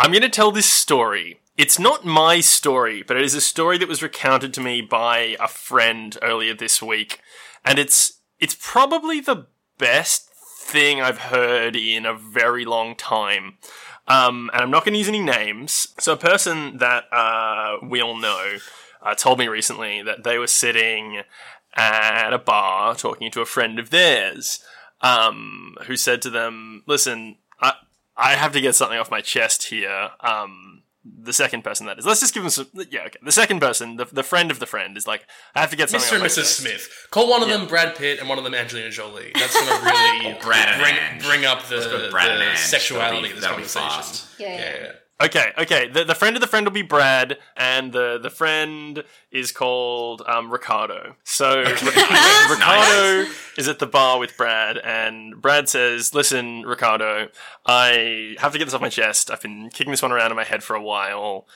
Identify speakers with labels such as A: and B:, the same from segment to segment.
A: I'm going to tell this story. It's not my story, but it is a story that was recounted to me by a friend earlier this week, and it's it's probably the best thing I've heard in a very long time. Um, and I'm not going to use any names. So a person that uh, we all know uh, told me recently that they were sitting at a bar talking to a friend of theirs, um, who said to them, "Listen, I have to get something off my chest here." Um, the second person that is. Let's just give them some. Yeah, okay. The second person, the, the friend of the friend, is like, I have to get something. Off.
B: Mr.
A: off
B: and
A: my
B: Mrs.
A: chest.
B: Smith. Call one of them Brad Pitt and one of them Angelina Jolie. That's going to really
C: Brad
B: bring, bring up the,
C: go Brad and
B: the sexuality
C: That'll
B: of
C: be-
B: this
C: that'll be
B: conversation.
C: fast.
D: Yeah, yeah.
B: yeah.
A: Okay, okay. The, the friend of the friend will be Brad, and the, the friend is called um, Ricardo. So Ricardo is at the bar with Brad, and Brad says, "Listen, Ricardo, I have to get this off my chest. I've been kicking this one around in my head for a while.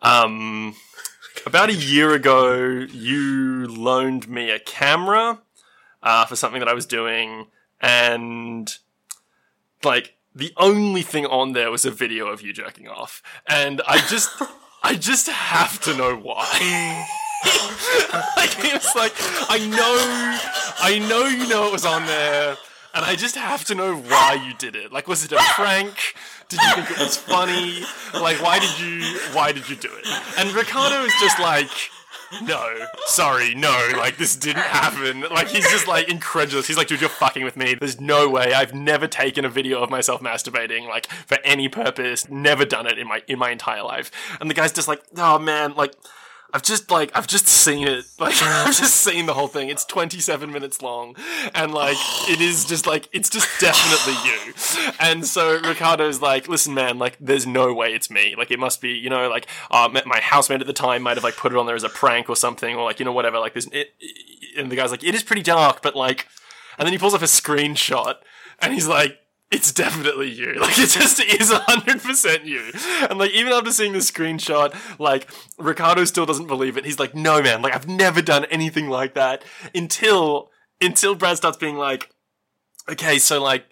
A: Um, about a year ago, you loaned me a camera uh, for something that I was doing, and like the only thing on there was a video of you jerking off, and I just, I just have to know why. like it's like I know, I know you know it was on there, and I just have to know why you did it. Like, was it a prank? Did you think it was funny? Like, why did you, why did you do it? And Ricardo is just like. No, sorry, no, like this didn't happen. Like he's just like incredulous. He's like, dude, you're fucking with me. There's no way. I've never taken a video of myself masturbating, like for any purpose. Never done it in my in my entire life. And the guy's just like, oh man, like I've just like I've just seen it. Like I've just seen the whole thing. It's 27 minutes long, and like it is just like it's just definitely you. And so Ricardo's like, listen, man, like there's no way it's me. Like it must be, you know, like uh, my- housemate at the time might have like put it on there as a prank or something, or like you know whatever. Like this, it, and the guy's like, it is pretty dark, but like, and then he pulls up a screenshot, and he's like. It's definitely you. Like it just is hundred percent you. And like even after seeing the screenshot, like Ricardo still doesn't believe it. He's like, no man, like I've never done anything like that until until Brad starts being like, okay, so like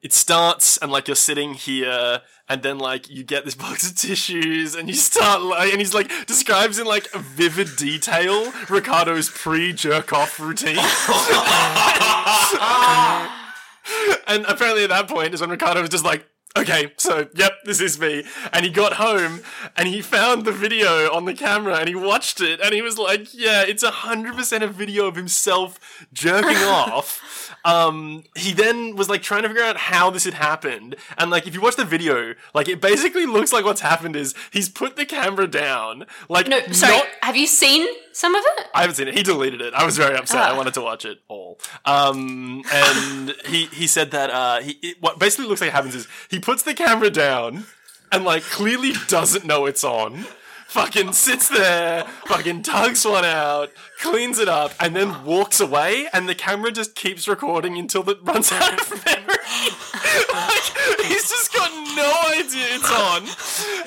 A: it starts and like you're sitting here and then like you get this box of tissues and you start like and he's like describes in like vivid detail Ricardo's pre jerk off routine. and apparently at that point is when Ricardo was just like, okay, so yep, this is me. And he got home and he found the video on the camera and he watched it and he was like, yeah, it's a hundred percent a video of himself jerking off. Um, he then was like trying to figure out how this had happened. And like, if you watch the video, like it basically looks like what's happened is he's put the camera down, like
D: No, sorry.
A: not
D: Have you seen some of it?
A: I haven't seen it. He deleted it. I was very upset. I
D: Ah.
A: wanted to watch it all. Um, and he he said that uh, he it, what basically looks like happens is he puts the camera down and like clearly doesn't know it's on. Fucking sits there, fucking tugs one out, cleans it up, and then walks away. And the camera just keeps recording until it runs out of memory. like, he's just got no idea it's on.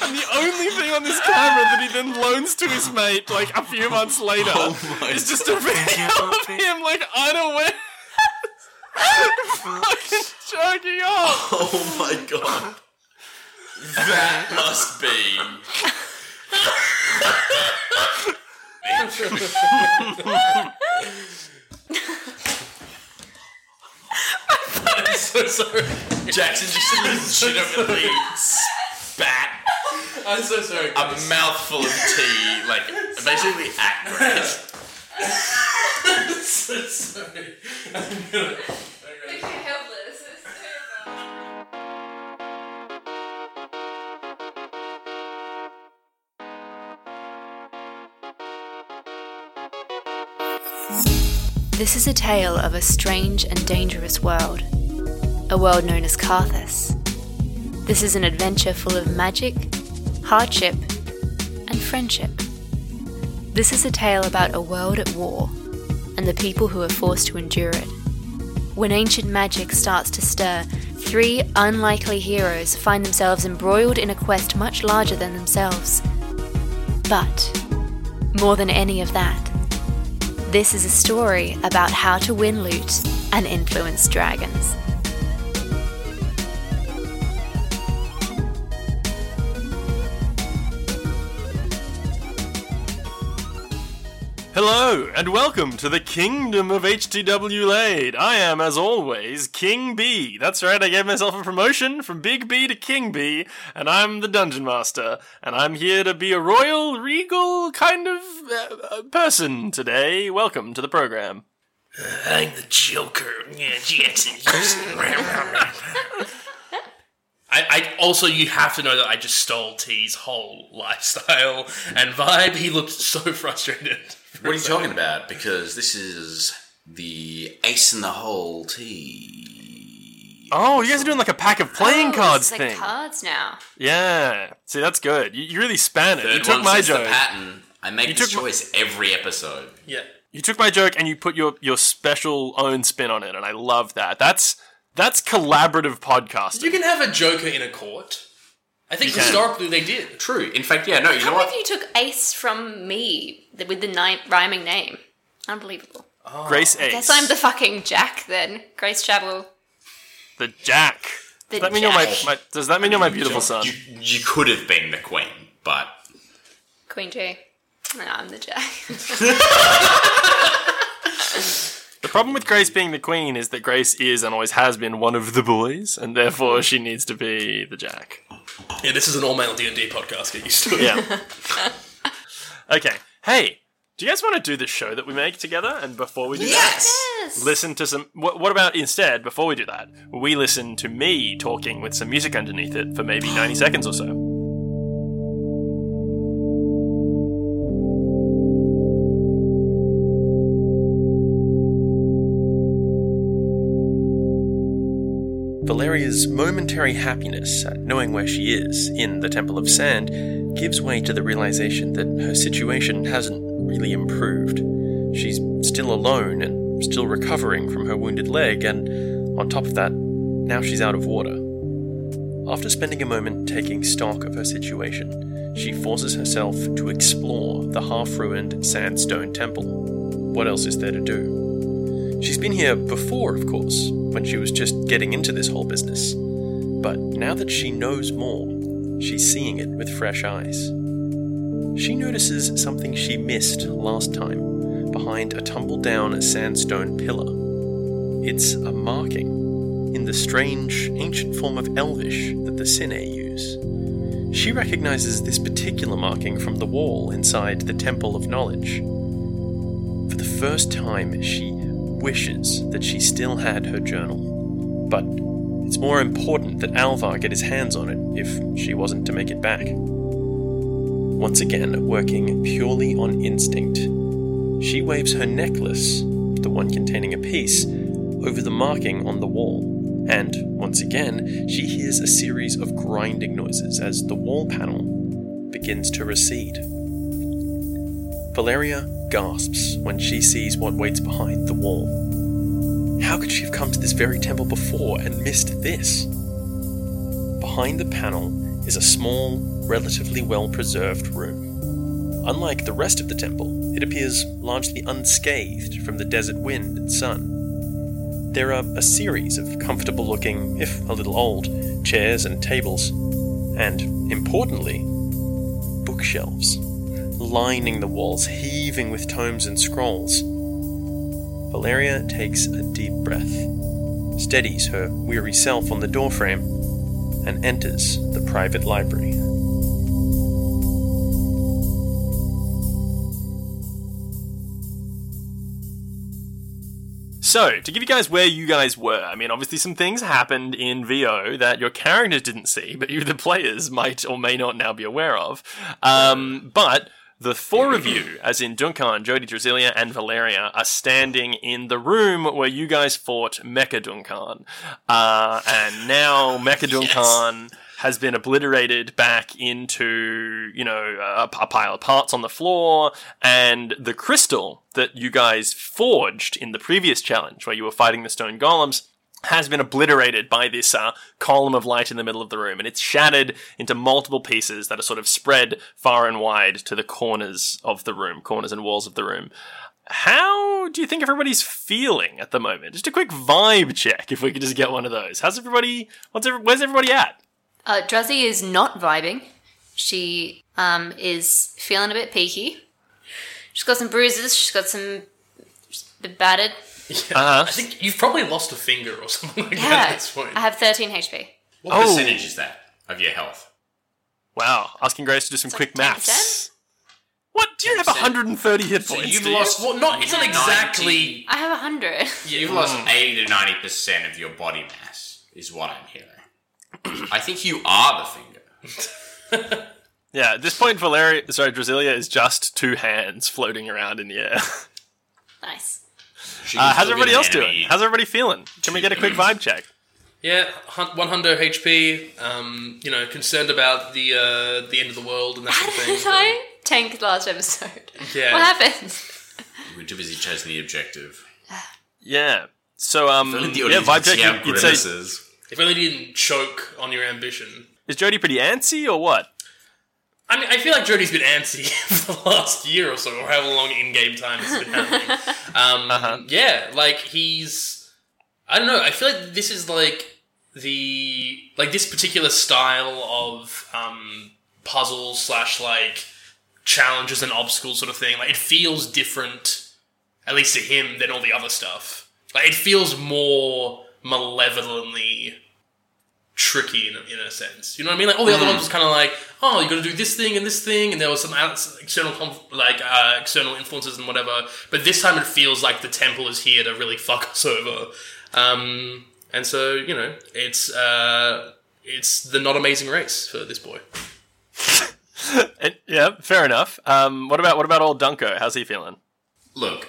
A: And the only thing on this camera that he then loans to his mate, like a few months later, oh is just a video of him, like unaware. fucking jerking off.
C: Oh my god. That must be.
B: I'm so sorry.
C: Jackson just shit over the spat
B: I'm so sorry.
C: a mouthful of tea, like basically at Grace.
B: I'm so sorry. I'm gonna.
E: This is a tale of a strange and dangerous world, a world known as Carthus. This is an adventure full of magic, hardship, and friendship. This is a tale about a world at war and the people who are forced to endure it. When ancient magic starts to stir, three unlikely heroes find themselves embroiled in a quest much larger than themselves. But, more than any of that, this is a story about how to win loot and influence dragons.
A: Hello, and welcome to the kingdom of HTW Lade. I am, as always, King B. That's right, I gave myself a promotion from Big B to King B, and I'm the Dungeon Master. And I'm here to be a royal, regal kind of uh, uh, person today. Welcome to the program.
B: I'm the Joker. Jackson. I, I also you have to know that I just stole T's whole lifestyle and vibe. He looked so frustrated.
C: What are you talking about? Because this is the ace in the hole tea.
A: Oh, you guys are doing like a pack of playing
E: Oh,
A: cards
E: it's like
A: thing.
E: cards now.
A: Yeah. See, that's good. You, you really span it.
C: Third
A: you took
C: one
A: my
C: sets the
A: joke.
C: pattern. I make
A: You
C: this
A: took my-
C: choice every episode.
B: Yeah.
A: You took my joke and you put your your special own spin on it, and I love that. That's that's collaborative podcasting.
B: You can have a Joker in a court. I think
A: can.
B: historically they did.
C: True. In fact, yeah, no, you
E: How
C: know
E: many
C: what?
E: of you took Ace from me th- with the ni- rhyming name? Unbelievable. Oh.
A: Grace Ace.
E: Guess I'm the fucking Jack then. Grace Chapel.
A: the Jack.
E: The
A: Does that mean you're my,
E: Jack.
A: my Does that mean you're my beautiful son?
C: You, you could have been the queen, but
E: Queen J. No, I'm the Jack.
A: The problem with Grace being the queen is that Grace is and always has been one of the boys, and therefore she needs to be the Jack.
B: Yeah, this is an all male D and D podcast. Get used to it.
A: Yeah. okay. Hey, do you guys want to do the show that we make together? And before we do that,
E: yes.
A: listen to some. What, what about instead? Before we do that, we listen to me talking with some music underneath it for maybe ninety seconds or so. Momentary happiness at knowing where she is in the Temple of Sand gives way to the realization that her situation hasn't really improved. She's still alone and still recovering from her wounded leg, and on top of that, now she's out of water. After spending a moment taking stock of her situation, she forces herself to explore the half ruined sandstone temple. What else is there to do? She's been here before, of course, when she was just getting into this whole business. But now that she knows more, she's seeing it with fresh eyes. She notices something she missed last time behind a tumble down sandstone pillar. It's a marking in the strange ancient form of Elvish that the Sine use. She recognizes this particular marking from the wall inside the Temple of Knowledge. For the first time, she wishes that she still had her journal. But it's more important that Alvar get his hands on it if she wasn't to make it back. Once again, working purely on instinct, she waves her necklace, the one containing a piece, over the marking on the wall. And, once again, she hears a series of grinding noises as the wall panel begins to recede. Valeria gasps when she sees what waits behind the wall. How could she have come to this very temple before and missed this? Behind the panel is a small, relatively well preserved room. Unlike the rest of the temple, it appears largely unscathed from the desert wind and sun. There are a series of comfortable looking, if a little old, chairs and tables, and, importantly, bookshelves lining the walls, heaving with tomes and scrolls. Valeria takes a deep breath, steadies her weary self on the doorframe, and enters the private library. So, to give you guys where you guys were, I mean, obviously some things happened in VO that your characters didn't see, but you, the players, might or may not now be aware of. Um, but the four of you, as in Duncan, Jody, Drasilia, and Valeria, are standing in the room where you guys fought Mecha Duncan. Uh, and now Mecha Duncan has been obliterated back into, you know, a, a pile of parts on the floor, and the crystal that you guys forged in the previous challenge, where you were fighting the stone golems, has been obliterated by this uh, column of light in the middle of the room, and it's shattered into multiple pieces that are sort of spread far and wide to the corners of the room, corners and walls of the room. How do you think everybody's feeling at the moment? Just a quick vibe check, if we could just get one of those. How's everybody? What's every, where's everybody at?
E: Uh, is not vibing. She um, is feeling a bit peaky. She's got some bruises. She's got some a bit battered.
A: Uh-huh.
B: I think you've probably lost a finger or something like that
E: Yeah,
B: at this point.
E: I have 13 HP.
C: What
A: Oh.
C: percentage is that of your health?
A: Wow. Asking Grace to do some
E: It's
A: quick
E: like
A: maths. What? Do you have
C: 10%?
A: 130 hit
C: So
A: points?
C: you've
A: do you?
C: lost.
B: well, not it's not
C: 90
B: exactly.
E: I have 100.
C: You've lost eighty to ninety percent of your body mass, is what I'm hearing. I think you are the finger.
A: Yeah, at this point, Valeria, sorry, Drasilia is just two hands floating around in the air.
E: nice.
C: She
A: Uh, how's everybody
C: be an
A: else
C: enemy.
A: doing? How's everybody feeling? Can we get a quick vibe check?
B: Yeah, 100 HP. Um, you know, concerned about the uh, the end of the world and that
E: How
B: sort of thing.
E: did I tank last episode?
B: Yeah.
E: What happened?
C: We're too busy chasing the objective.
A: Yeah. So, um,
C: Only the
A: yeah,
C: audience
A: vibe
C: can
A: check.
C: see how
A: you- You'd say,
C: grimaces.
B: If only you didn't choke on your ambition.
A: is Jody pretty antsy or what?
B: I mean, I feel like Jody's been antsy for the last year or so, or however long in-game time it's been happening. Um,
A: Uh-huh.
B: Yeah, like he's. I don't know. I feel like this is like the like this particular style of um, puzzles slash like challenges and obstacles sort of thing. Like it feels different, at least to him, than all the other stuff. Like it feels more malevolently tricky in, in a sense. You know what I mean? Like all the other ones was kind of like, oh, you got to do this thing and this thing, and there was some external conf- like uh, external influences and whatever. But this time it feels like the temple is here to really fuck us over. Um, and so you know, it's uh, it's the not amazing race for this boy.
A: And- yeah, fair enough. Um, what about what about old Dunko? How's he feeling?
C: Look,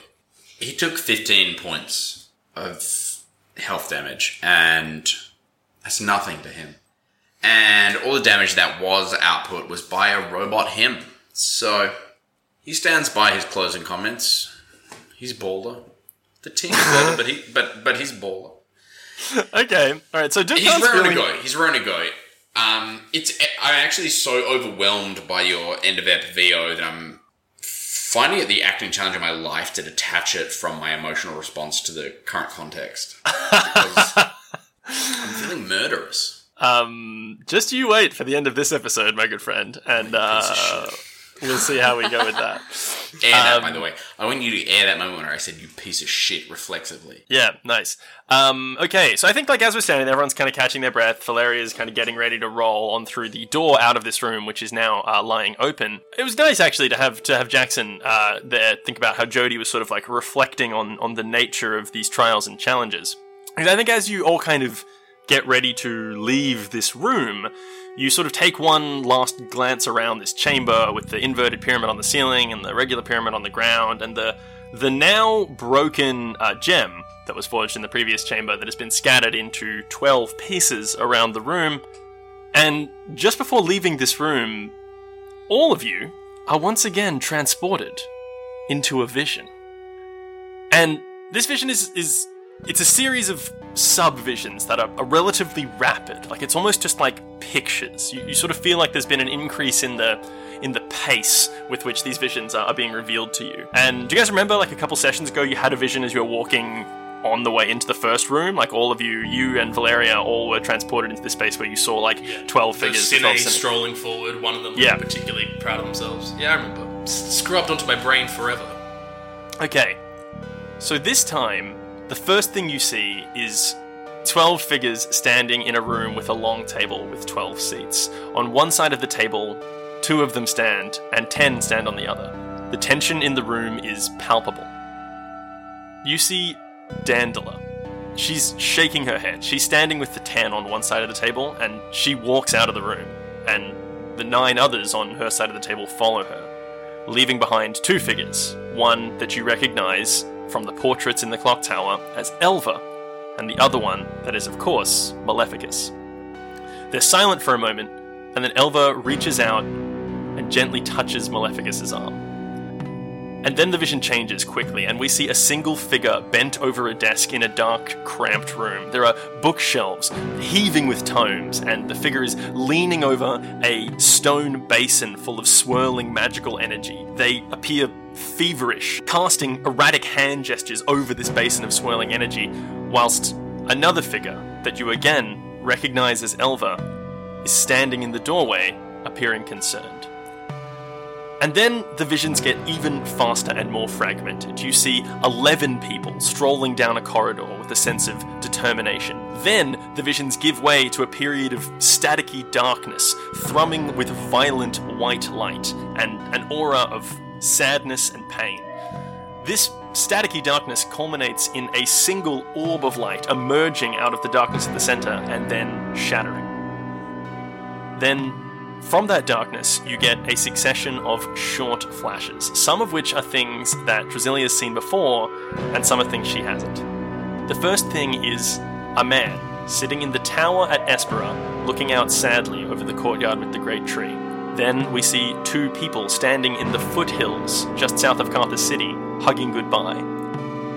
C: he took 15 points of health damage, and that's nothing to him. And all the damage that was output was by a robot him. So he stands by his closing comments. He's baller. The team's better, but he but but he's baller.
A: Okay, all right. So
C: He's raring to go. He's raring to go. Um, it's I'm actually so overwhelmed by your end of ep VO that I'm finding it the acting challenge of my life to detach it from my emotional response to the current context. Because I'm feeling murderous.
A: Um, just you wait for the end of this episode, my good friend, and uh, we'll see how we go with that.
C: Air that, by
A: Um,
C: the way. I want you to air that moment where I said "you piece of shit" reflexively.
A: Yeah, nice. Um, okay, so I think like as we're standing, there, everyone's kind of catching their breath. Valeria is kind of getting ready to roll on through the door out of this room, which is now uh, lying open. It was nice actually to have to have Jackson uh, there think about how Jody was sort of like reflecting on on the nature of these trials and challenges. I think as you all kind of get ready to leave this room, you sort of take one last glance around this chamber with the inverted pyramid on the ceiling and the regular pyramid on the ground, and the the now broken uh, gem that was forged in the previous chamber that has been scattered into 12 pieces around the room. And just before leaving this room, all of you are once again transported into a vision. And this vision is is it's a series of sub-visions that are, are relatively rapid. Like it's almost just like pictures. You, you sort of feel like there's been an increase in the in the pace with which these visions are, are being revealed to you. And do you guys remember like a couple sessions ago you had a vision as you were walking on the way into the first room? Like all of you, you and Valeria all were transported into this space where you saw like 12
B: The
A: figures.
B: Cine
A: 12 cine-
B: strolling forward, one of them
A: Yeah.
B: particularly proud of themselves. Yeah, I remember. S- scrubbed onto my brain forever.
A: Okay, so this time, the first thing you see is 12 figures standing in a room with a long table with 12 seats. On one side of the table, two of them stand, and 10 stand on the other. The tension in the room is palpable. You see Dandela. She's shaking her head. She's standing with the 10 on one side of the table, and she walks out of the room, and the nine others on her side of the table follow her leaving behind two figures. One that you recognize from the portraits in the clock tower as Elva, and the other one that is, of course, Maleficus. They're silent for a moment, and then Elva reaches out and gently touches Maleficus's arm. And then the vision changes quickly, and we see a single figure bent over a desk in a dark, cramped room. There are bookshelves heaving with tomes, and the figure is leaning over a stone basin full of swirling magical energy. They appear feverish, casting erratic hand gestures over this basin of swirling energy, whilst another figure that you again recognize as Elva is standing in the doorway, appearing concerned. And then the visions get even faster and more fragmented. You see 11 people strolling down a corridor with a sense of determination. Then the visions give way to a period of staticky darkness, thrumming with violent white light and an aura of sadness and pain. This staticky darkness culminates in a single orb of light emerging out of the darkness at the center and then shattering. Then, from that darkness, you get a succession of short flashes, some of which are things that Drasilia seen before, and some are things she hasn't. The first thing is a man sitting in the tower at Espera, looking out sadly over the courtyard with the great tree. Then we see two people standing in the foothills just south of Carthage City, hugging goodbye.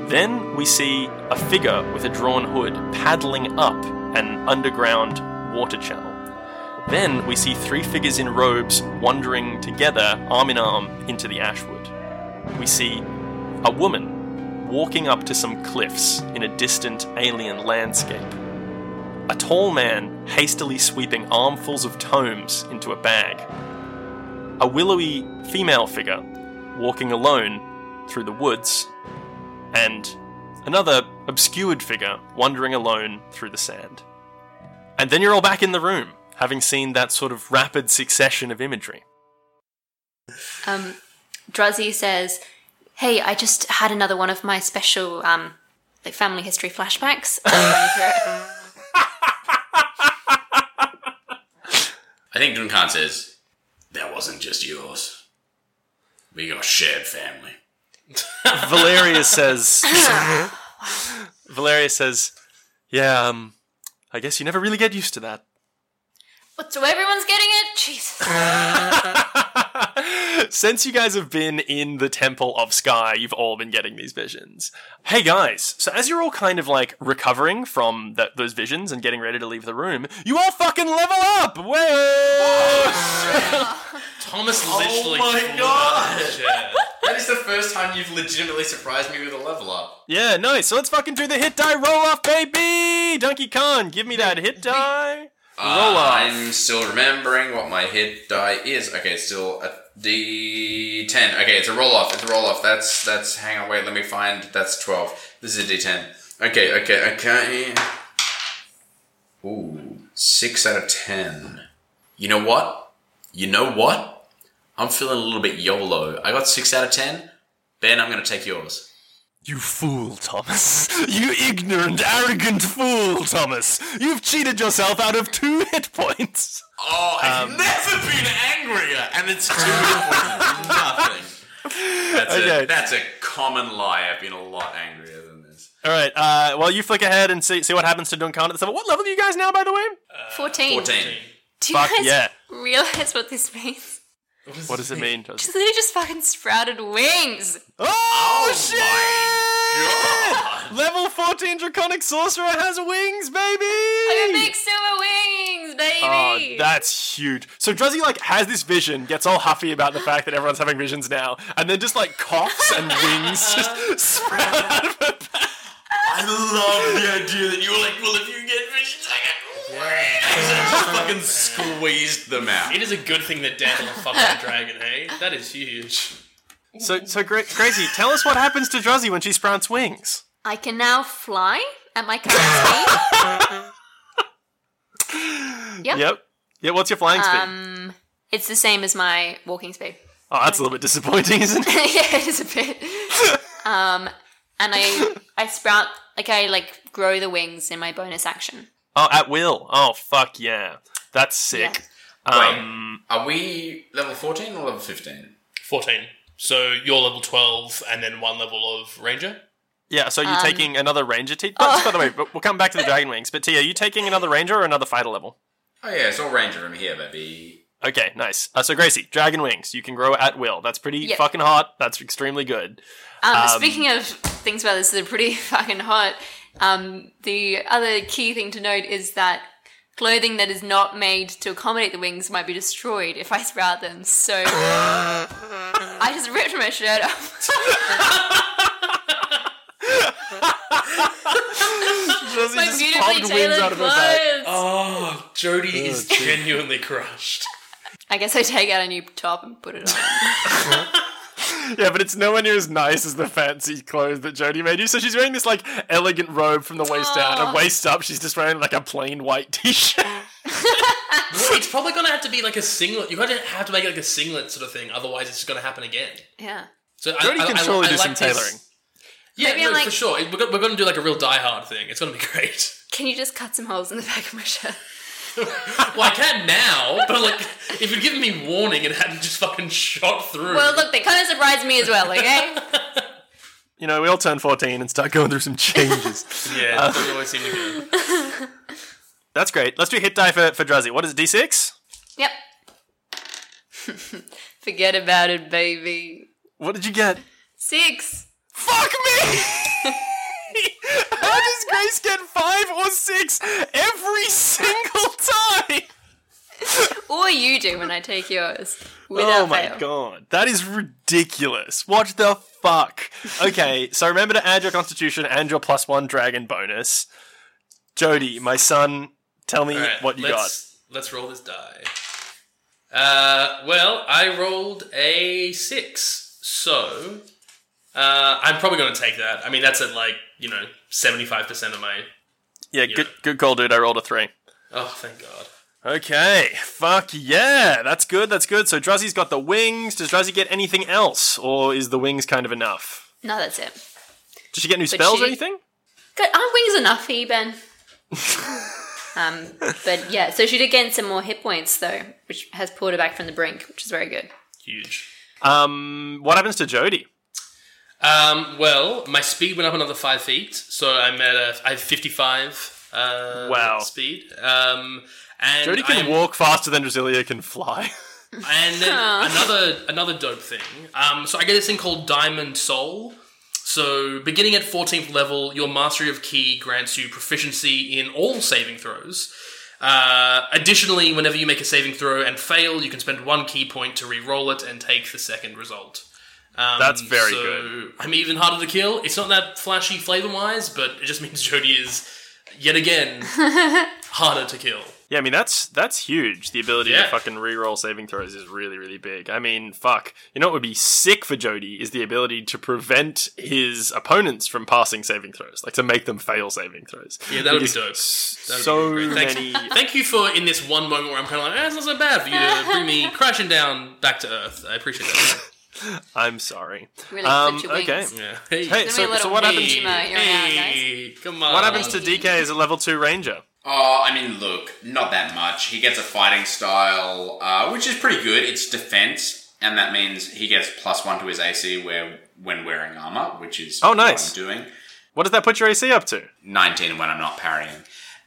A: Then we see a figure with a drawn hood paddling up an underground water channel. Then we see three figures in robes wandering together, arm in arm, into the Ashwood. We see a woman walking up to some cliffs in a distant alien landscape. A tall man hastily sweeping armfuls of tomes into a bag. A willowy female figure walking alone through the woods. And another obscured figure wandering alone through the sand. And then you're all back in the room, having seen that sort of rapid succession of imagery.
E: Um, Druzzy says, "Hey, I just had another one of my special um, like family history flashbacks." I'm going through it.
C: I think Duncan says, that wasn't just yours. We got a shared family.
A: Valeria says. Valeria says, "Yeah, um, I guess you never really get used to that."
E: What, so everyone's getting it? Jesus.
A: Since you guys have been in the Temple of Sky, you've all been getting these visions. Hey guys, so as you're all kind of like recovering from that those visions and getting ready to leave the room, you all fucking level up! Whoa!
B: Thomas
C: Oh
B: literally.
C: my
B: flew
C: God.
B: out of the chair.
C: That is the first time you've legitimately surprised me with a level up.
A: yeah, nice. So let's fucking do the hit die roll off, baby! Donkey Kong, give me that hit die. Roll uh, off.
C: I'm still remembering what my hit die is. Okay, it's still a D10. Okay, it's a roll off. It's a roll off. That's that's. Hang on, wait. Let me find. That's twelve. This is a D10. Okay, okay, okay. Ooh, six out of ten. You know what? You know what? I'm feeling a little bit YOLO. I got six out of ten. Ben, I'm gonna take yours.
A: You fool, Thomas. You ignorant, arrogant fool, Thomas. You've cheated yourself out of two hit points.
C: Oh, I've never been angrier, and it's two hit points. Nothing. That's
A: Okay.
C: a that's a common lie. I've been a lot angrier than this.
A: All right. Uh, well, you flick ahead and see see what happens to Duncan at the level. What level are you guys now, by the way?
E: 14.
C: Fourteen.
E: Do you
A: Fuck
E: guys
A: yeah.
E: realize what this means?
A: What does it mean?
E: Just literally just fucking sprouted wings.
A: Oh,
C: Oh
A: shit! Level 14 Draconic Sorcerer has wings, baby!
E: I got
A: baby!
E: big silver wings,
A: Oh, that's huge. So Druzzy like has this vision, gets all huffy about the fact that everyone's having visions now, and then just like coughs and wings just sprout out of her back.
C: I love the idea that you were like, well, if you get visions, I get. Just fucking squeezed them out.
B: It is a good thing that Dan will fuck that dragon, hey? That is huge.
A: So, so Gra- Crazy, tell us what happens to Druzzy when she sprouts wings.
E: I can now fly at my current speed. Yep.
A: Yep. Yeah, what's your flying speed?
E: Um, it's the same as my walking speed.
A: oh, that's a little bit disappointing, isn't it?
E: yeah, it is a bit. um, and I I sprout like I like grow the wings in my bonus action.
A: Oh, at will. Oh, fuck yeah. That's sick. Um,
C: Are we level 14 or level 15?
B: 14. So you're level 12 and then one level of ranger?
A: yeah, so
E: Um,
A: you're taking another ranger. T- oh. By the way, but we'll come back to the dragon wings. But T, are you taking another ranger or another fighter level?
C: Oh yeah, it's all ranger from here, baby.
A: Okay, nice. Uh, so Gracie, dragon wings. You can grow at will. That's pretty
E: Yep.
A: fucking hot. That's extremely good.
E: Um,
A: Um,
E: speaking of things about this that are pretty fucking hot, um, the other key thing to note is that clothing that is not made to accommodate the wings might be destroyed if I sprout them. So I just ripped my shirt off.
A: Josie
E: my
A: just
E: beautifully
A: popped wings
E: tailored
A: of her back.
E: clothes.
B: Oh, Jody is genuinely crushed.
E: I guess I take out a new top and put it on.
A: Yeah, but it's nowhere near as nice as the fancy clothes that Jody made you. So she's wearing this like elegant robe from the waist down, and waist up, she's just wearing like a plain white t-shirt.
B: Well, it's probably gonna have to be like a singlet. You're gonna have to make it like a singlet sort of thing. Otherwise, it's just gonna happen again.
E: yeah.
B: So
A: Jody can surely do some
B: this-
A: tailoring.
B: Yeah,
E: Maybe
B: no,
E: I'm like-
B: for sure. We're gonna, we're gonna do like a real Die Hard thing. It's gonna be great.
E: Can you just cut some holes in the back of my shirt?
B: Well, I can now, but like, if you'd given me warning and hadn't just fucking shot through.
E: Well, look, they kind of surprised me as well, okay?
A: You know, we all turn 14 and start going through some changes.
B: yeah,
A: Uh,
B: it doesn't always seem to go.
A: That's great. Let's do hit die for, for Druzzy. What is it, D6?
E: yep. Forget about it, baby.
A: What did you get?
E: Six.
A: Fuck me! How does Grace get five or six every single time?
E: Or you do when I take yours. Without
A: oh my
E: fail.
A: god, that is ridiculous. What the fuck? Okay, so remember to add your constitution and your plus one dragon bonus. Jody, my son, tell me
B: Alright,
A: what you got.
B: let's, Let's roll this die. Uh, well, I rolled a six, so uh, I'm probably going to take that. I mean, that's at like you know seventy five percent of my.
A: Yeah, good, good call, dude. I rolled a three.
B: Oh, thank God.
A: Okay, fuck yeah, that's good. That's good. So Druzzy's got the wings. Does Druzzy get anything else, or is the wings kind of enough?
E: No, that's it.
A: Does she get new spells
E: she-
A: or anything?
E: Good. Aren't wings enough for you, Ben? um, but yeah, so she did gain some more hit points though, which has pulled her back from the brink, which is very good.
B: Huge.
A: Um, what happens to Jody?
B: Um, well, my speed went up another five feet, so I'm at a I have fifty five. Uh,
A: Wow.
B: speed. Um, and
A: Jody can
B: I'm-
A: walk faster than Drasilia can fly.
B: And then another another dope thing. Um, so I get this thing called Diamond Soul. So beginning at 14th level, your mastery of ki grants you proficiency in all saving throws. Uh, additionally, whenever you make a saving throw and fail, you can spend one ki point to re-roll it and take the second result. Um,
A: That's very
B: so
A: good.
B: I'm even harder to kill. It's not that flashy flavor-wise, but it just means Jody is yet again harder to kill.
A: Yeah, I mean that's that's huge. The ability to
B: Yeah.
A: fucking reroll saving throws is really really big. I mean, fuck. You know what would be sick for Jody is the ability to prevent his opponents from passing saving throws, like to make them fail saving throws.
B: Yeah, that would be dope. That would
A: So
B: be great.
A: many.
B: Thank you for in this one moment where I'm kind of like, eh, it's not so bad for you to bring me crashing down back to earth. I appreciate that.
A: I'm sorry.
E: Really
A: Um,
E: clipped your
A: okay.
B: Yeah. Hey,
A: Hey,
E: Give me a
A: so, so what happens?
E: humor. You're out,
B: hey, come on.
A: What happens to DK as a level two ranger?
C: Oh, I mean, look, not that much. He gets a fighting style, uh, which is pretty good. It's defense, and that means he gets plus one to his AC where when wearing armor, which is
A: Oh,
C: what
A: nice.
C: I'm doing.
A: What does that put your AC up to?
C: 19 when I'm not parrying.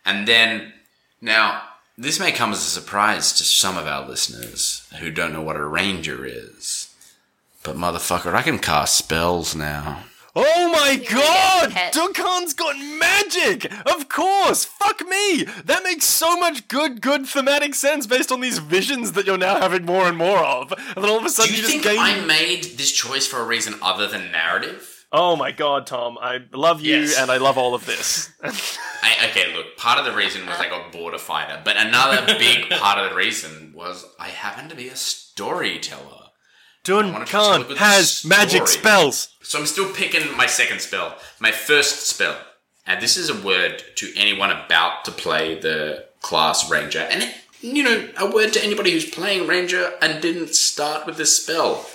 C: And then, now, this may come as a surprise to some of our listeners who don't know what a ranger is. But motherfucker, I can cast spells now.
A: Oh my god!
E: pet.
A: Duncan's got magic! Of course! Fuck me! That makes so much good, good thematic sense based on these visions that you're now having more and more of. And then all of a
C: Do
A: sudden
C: you
A: you, just
C: think
A: gain.
C: I made this choice for a reason other than narrative?
A: Oh my god, Tom. I love you
B: Yes.
A: and I love all of this.
C: I, okay, look, part of the reason was I got bored of fighter, but another big part of the reason was I happen to be a storyteller. Wanna
A: Duncan
C: tell
A: has magic spells.
C: So I'm still picking my second spell, my first spell. And this is a word to anyone about to play the class ranger. And, it, you know, a word to anybody who's playing ranger and didn't start with this spell.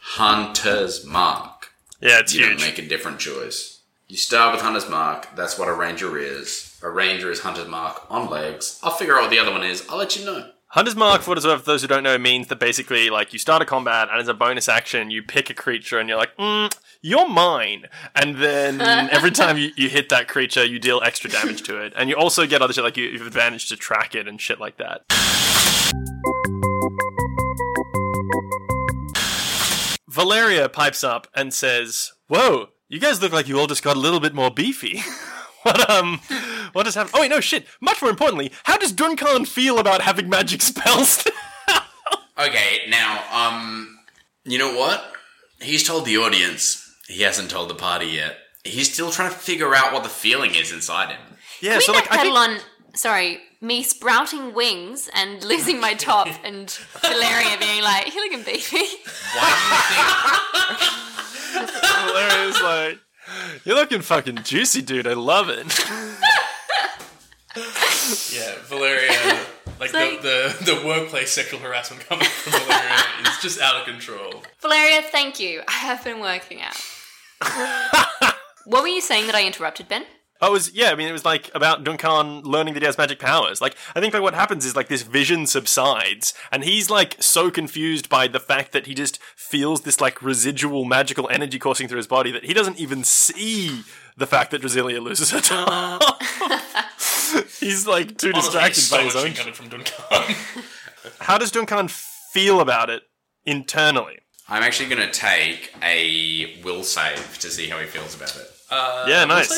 C: Hunter's Mark.
A: Yeah, it's huge.
C: You don't make a different choice. You start with Hunter's Mark. That's what a ranger is. A ranger is Hunter's Mark on legs. I'll figure out what the other one is. I'll let you know.
A: Hunter's Mark, for what it's worth, for those who don't know, means that basically, like, you start a combat, and as a bonus action, you pick a creature, and you're like, mm, you're mine. And then every time you, you hit that creature, you deal extra damage to it. And you also get other shit, like, you, you have advantage to track it and shit like that. Valeria pipes up and says, Whoa, you guys look like you all just got a little bit more beefy. what, um, what has happened? Oh, wait, no, shit. Much more importantly, how does Duncan feel about having magic spells?
C: Okay, now, um, you know what? He's told the audience. He hasn't told the party yet. He's still trying to figure out what the feeling is inside him.
A: yeah,
E: Can
A: so,
E: we
A: like, I
E: backpedal
A: think.
E: on sorry, me sprouting wings and losing my top, and Valeria being like, "You're looking beefy."
A: Valeria's like, you're looking fucking juicy, dude. I love it.
B: Yeah, Valeria. Like
E: like-
B: the, the, the workplace sexual harassment coming from Valeria is just out of control.
E: Valeria, thank you. I have been working out. what were you saying that I interrupted, Ben?
A: Oh, it was yeah. I mean, it was like about Duncan learning that he has magic powers. Like, I think like what happens is like this vision subsides, and he's like so confused by the fact that he just feels this like residual magical energy coursing through his body that he doesn't even see the fact that Drasilia loses her top. he's like too
B: Honestly,
A: distracted
B: so
A: by his
B: much
A: own.
B: coming from Duncan.
A: How does Duncan feel about it internally?
C: I'm actually going to take a will save to see how he feels about it.
B: Uh,
A: Yeah,
B: will
A: nice.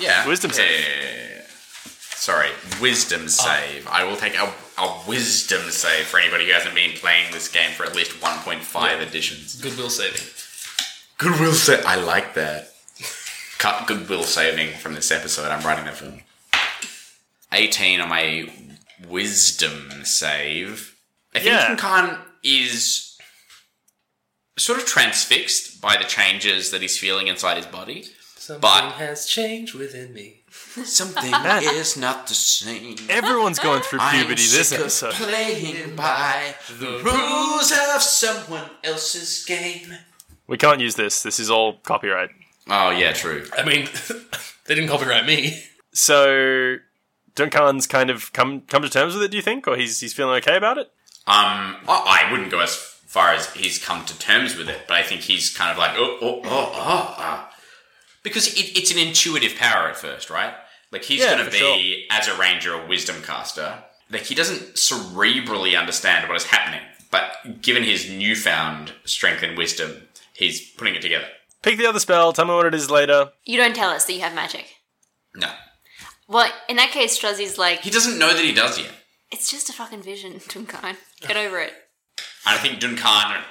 C: Yeah.
A: Wisdom save.
C: yeah, yeah, yeah. Sorry, wisdom oh. save. I will take a, a wisdom save for anybody who hasn't been playing this game for at least 1.5 editions.
B: Goodwill saving.
C: Goodwill save. I like that. Cut goodwill saving from this episode. I'm writing that film. 18 on my wisdom save. I think
A: Yeah.
C: Khan is sort of transfixed by the changes that he's feeling inside his body.
B: Something
C: But-
B: has changed within me.
C: Something is not the same.
A: Everyone's going through
C: I'm
A: puberty this
C: sick of
A: episode.
C: playing by the rules of someone else's game.
A: We can't use this. This is all copyright.
C: Oh yeah, true.
B: I mean, they didn't copyright me.
A: So Duncan's kind of come come to terms with it. Do you think, or he's he's feeling okay about it?
C: Um, I, I wouldn't go as far as he's come to terms with it, but I think he's kind of like, oh, oh, oh, oh, oh. Because it, it's an intuitive power at first, right? Like he's
A: Yeah,
C: going to
A: for
C: be as a ranger, a wisdom caster. Like he doesn't cerebrally understand what is happening, but given his newfound strength and wisdom, he's putting it together.
A: Pick the other spell. Tell me what it is later.
E: You don't tell us that you have magic.
C: No,
E: Well, in that case, Druzzy's like,
C: he doesn't know that he does yet.
E: it's just a fucking vision, Duncan. Get over it.
C: I think Duncan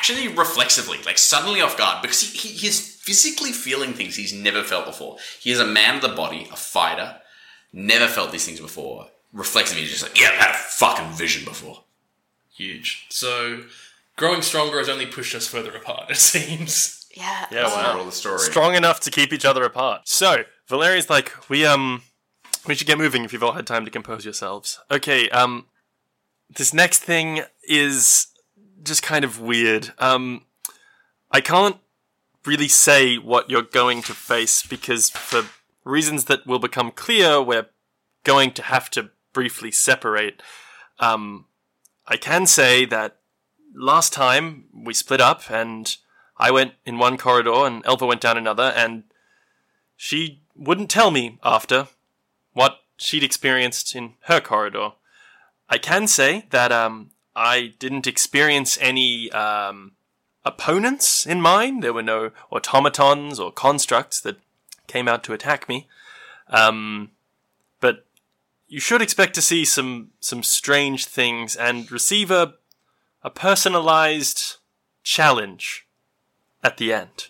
C: actually reflexively, like suddenly off guard, because he, he, he's physically feeling things he's never felt before. He is a man of the body, a fighter, never felt these things before. Reflexively, he's just like, yeah, I've had a fucking vision before.
B: Huge. So, growing stronger has only pushed us further apart, it seems.
E: Yeah.
A: Yeah,
C: That's the
A: well,
C: moral the story.
A: strong enough to keep each other apart. So Valeria's like, we um, we should get moving if you've all had time to compose yourselves. Okay, um, this next thing is just kind of weird. Um, I can't really say what you're going to face because for reasons that will become clear, we're going to have to briefly separate. Um, I can say that last time we split up and I went in one corridor and Elva went down another, and she wouldn't tell me after what she'd experienced in her corridor. I can say that um, I didn't experience any um, opponents in mine. There were no automatons or constructs that came out to attack me. Um, but you should expect to see some some strange things and receive a a personalized challenge at the end.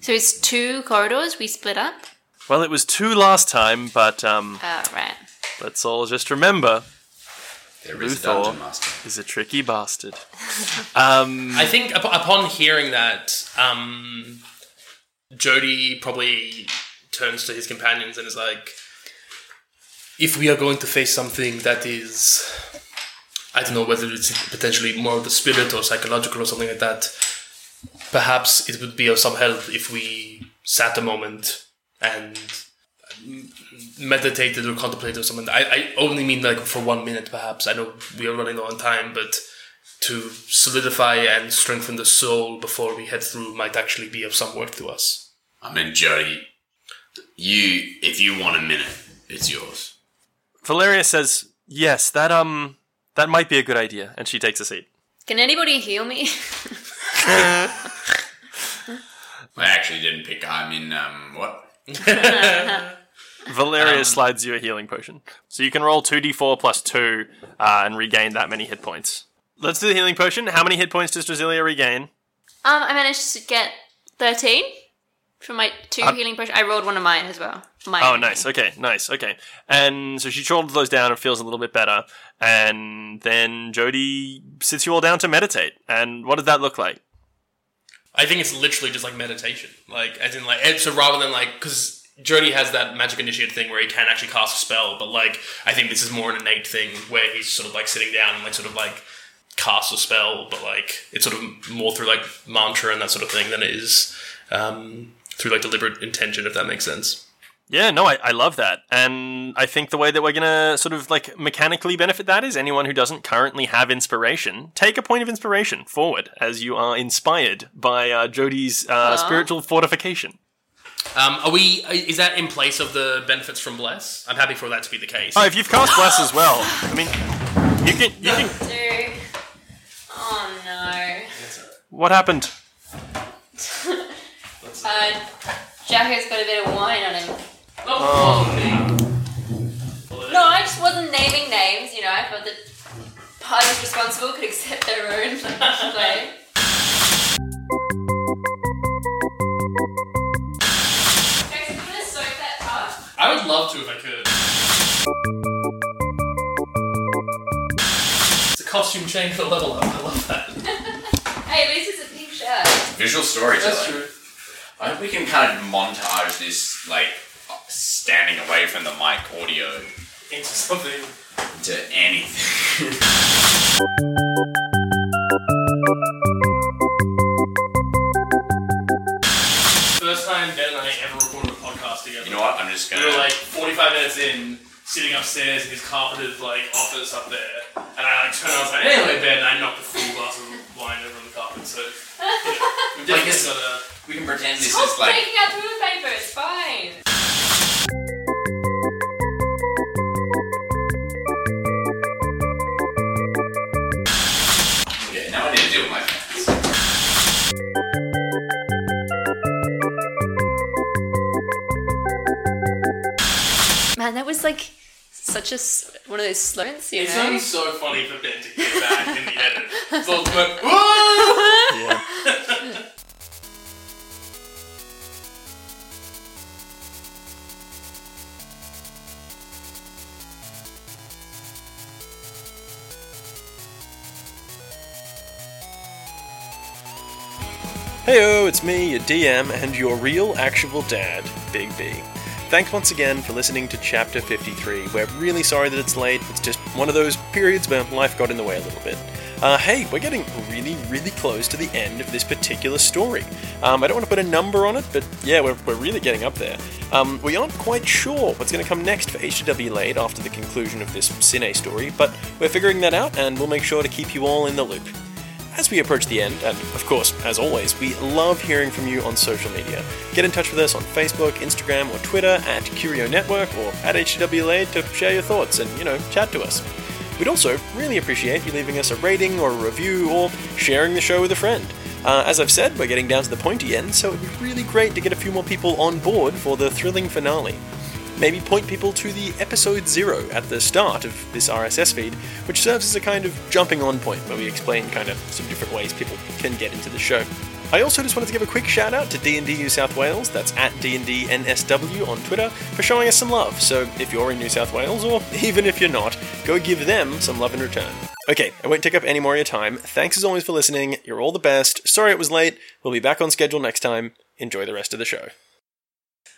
E: So it's two corridors we split up?
A: Well, it was two last time, but um,
E: Oh, right.
A: let's all just remember
C: There is a
A: Luthor.
C: dungeon master.
A: he's a tricky bastard. Um,
B: I think up- upon hearing that, um, Jody probably turns to his companions and is like, "If we are going to face something that is, I don't know whether it's potentially more of the spirit or psychological or something like that, perhaps it would be of some help if we sat a moment and meditated or contemplated or something. I, I only mean like for one minute, perhaps. I know we are running low on time, but to solidify and strengthen the soul before we head through might actually be of some worth to us.
C: I mean, Jody, you, if you want a minute, it's yours.
A: Valeria says, "Yes, that um, that might be a good idea," and she takes a seat.
E: Can anybody heal me?
C: I actually didn't pick. I'm in um what?
A: Valeria slides you a healing potion, so you can roll two d4 plus two uh, and regain that many hit points. Let's do the healing potion. How many hit points does Drasilia regain?
E: Um, I managed to get 13. For my two healing potions, I rolled one of mine as well. Mine
A: Oh,
E: only.
A: nice. Okay, nice. Okay. And so she chortled those down and feels a little bit better. And then Jody sits you all down to meditate. And what does that look like?
B: I think it's literally just like meditation, like as in like so rather than like because Jody has that magic initiate thing where he can actually cast a spell, but like I think this is more an innate thing where he's sort of like sitting down and like sort of like cast a spell, but like it's sort of more through like mantra and that sort of thing than it is um, through like deliberate intention, if that makes sense.
A: Yeah, no, I, I love that. And I think the way that we're going to sort of like mechanically benefit that is anyone who doesn't currently have inspiration, take a point of inspiration forward as you are inspired by uh, Jody's uh, spiritual fortification.
B: Um, are we? Is that in place of the benefits from bless? I'm happy for that to be the case.
A: Oh, if you've cast Bless as well, I mean, you can, you can.
E: Dude. Oh no.
A: What happened?
E: Uh, Jacko's got a bit of wine on him.
B: Oh.
E: No, I just wasn't naming names, you know, I thought that parties responsible could accept their own blame.
B: Love to if I could. It's a costume change for level up. I love that.
E: Hey, at least it's a pink shirt.
C: Visual storytelling.
B: That's true.
C: I hope we can kind of montage this, like, standing away from the mic audio
B: Into something.
C: Into anything.
B: 45 minutes in, sitting upstairs in his carpeted like office up there, and I like turned. I was like, "Anyway, Ben," I knocked a full glass of wine over on the carpet. So you know, we've definitely
C: this-
B: got a.
C: we can pretend this
E: Stop
C: is like.
E: breaking out toilet paper, it's fine. Was like such a s- one of those slogans, you
B: It's
E: know?
B: gonna so funny for Ben to get back in the edit. So it's like, "Whoa!"
A: Yeah. Heyo, it's me, your DM, and your real, actual dad, Big B. Thanks once again for listening to Chapter 53. We're really sorry that it's late. It's just one of those periods where life got in the way a little bit. Uh, hey, we're getting really, really close to the end of this particular story. Um, I don't want to put a number on it, but yeah, we're, we're really getting up there. Um, we aren't quite sure what's going to come next for HW Late after the conclusion of this Cine story, but we're figuring that out and we'll make sure to keep you all in the loop. As we approach the end, and of course, as always, we love hearing from you on social media. Get in touch with us on Facebook, Instagram, or Twitter at Curio Network or at HWLA to share your thoughts and, you know, chat to us. We'd also really appreciate you leaving us a rating or a review or sharing the show with a friend. Uh, as I've said, we're getting down to the pointy end, so it'd be really great to get a few more people on board for the thrilling finale maybe point people to the episode zero at the start of this RSS feed, which serves as a kind of jumping on point where we explain kind of some different ways people can get into the show. I also just wanted to give a quick shout out to D&D New South Wales, that's at D&D on Twitter, for showing us some love. So if you're in New South Wales, or even if you're not, go give them some love in return. Okay, I won't take up any more of your time. Thanks as always for listening. You're all the best. Sorry it was late. We'll be back on schedule next time. Enjoy the rest of the show.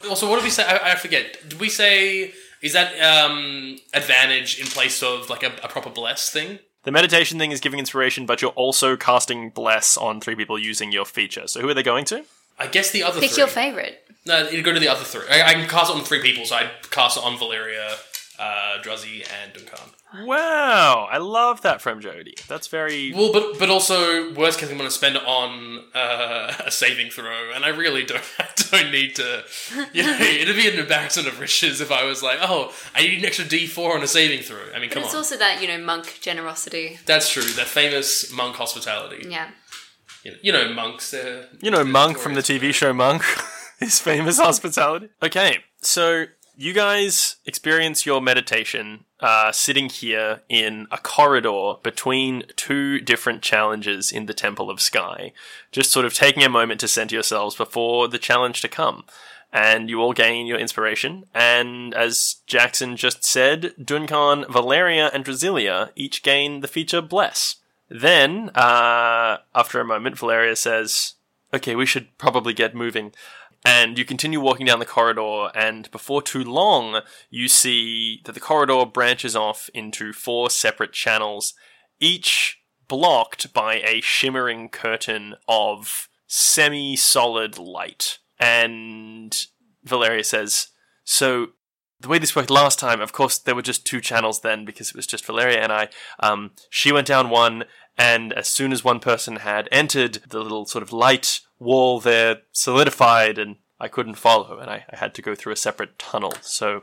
B: Also, what did we say? I, I forget. Did we say is that um, advantage in place of like a, a proper bless thing?
A: The meditation thing is giving inspiration, but you're also casting bless on three people using your feature. So who are they going to?
B: I guess the other
E: Pick
B: three.
E: your favorite.
B: No, you go to the other three. I, I can cast it on three people, so I'd cast it on Valeria, uh, Druzzy, and Duncan.
A: Wow, I love that from Jody. That's very.
B: Well, but but also worst case, I'm going to spend it on uh, a saving throw, and I really don't I don't need to. You know, it'd be an embarrassment of riches if I was like, oh, I need an extra D4 on a saving throw. I mean,
E: But
B: come
E: it's
B: on,
E: also that, you know, monk generosity.
B: that's true. That famous monk hospitality.
E: Yeah.
B: You know, you know monks. They're,
A: You know,
B: they're
A: Monk from the TV show Monk, his famous hospitality. Okay, so you guys experience your meditation uh, sitting here in a corridor between two different challenges in the Temple of Sky, just sort of taking a moment to center yourselves before the challenge to come. And you all gain your inspiration. And as Jackson just said, Duncan, Valeria, and Drasilia each gain the feature Bless. Then, uh, after a moment, Valeria says, Okay, we should probably get moving. And you continue walking down the corridor, and before too long, you see that the corridor branches off into four separate channels, each blocked by a shimmering curtain of semi solid light. And Valeria says, So, the way this worked last time, of course, there were just two channels then because it was just Valeria and I. Um, she went down one, and as soon as one person had entered, the little sort of light wall there solidified, and I couldn't follow, and I, I had to go through a separate tunnel. So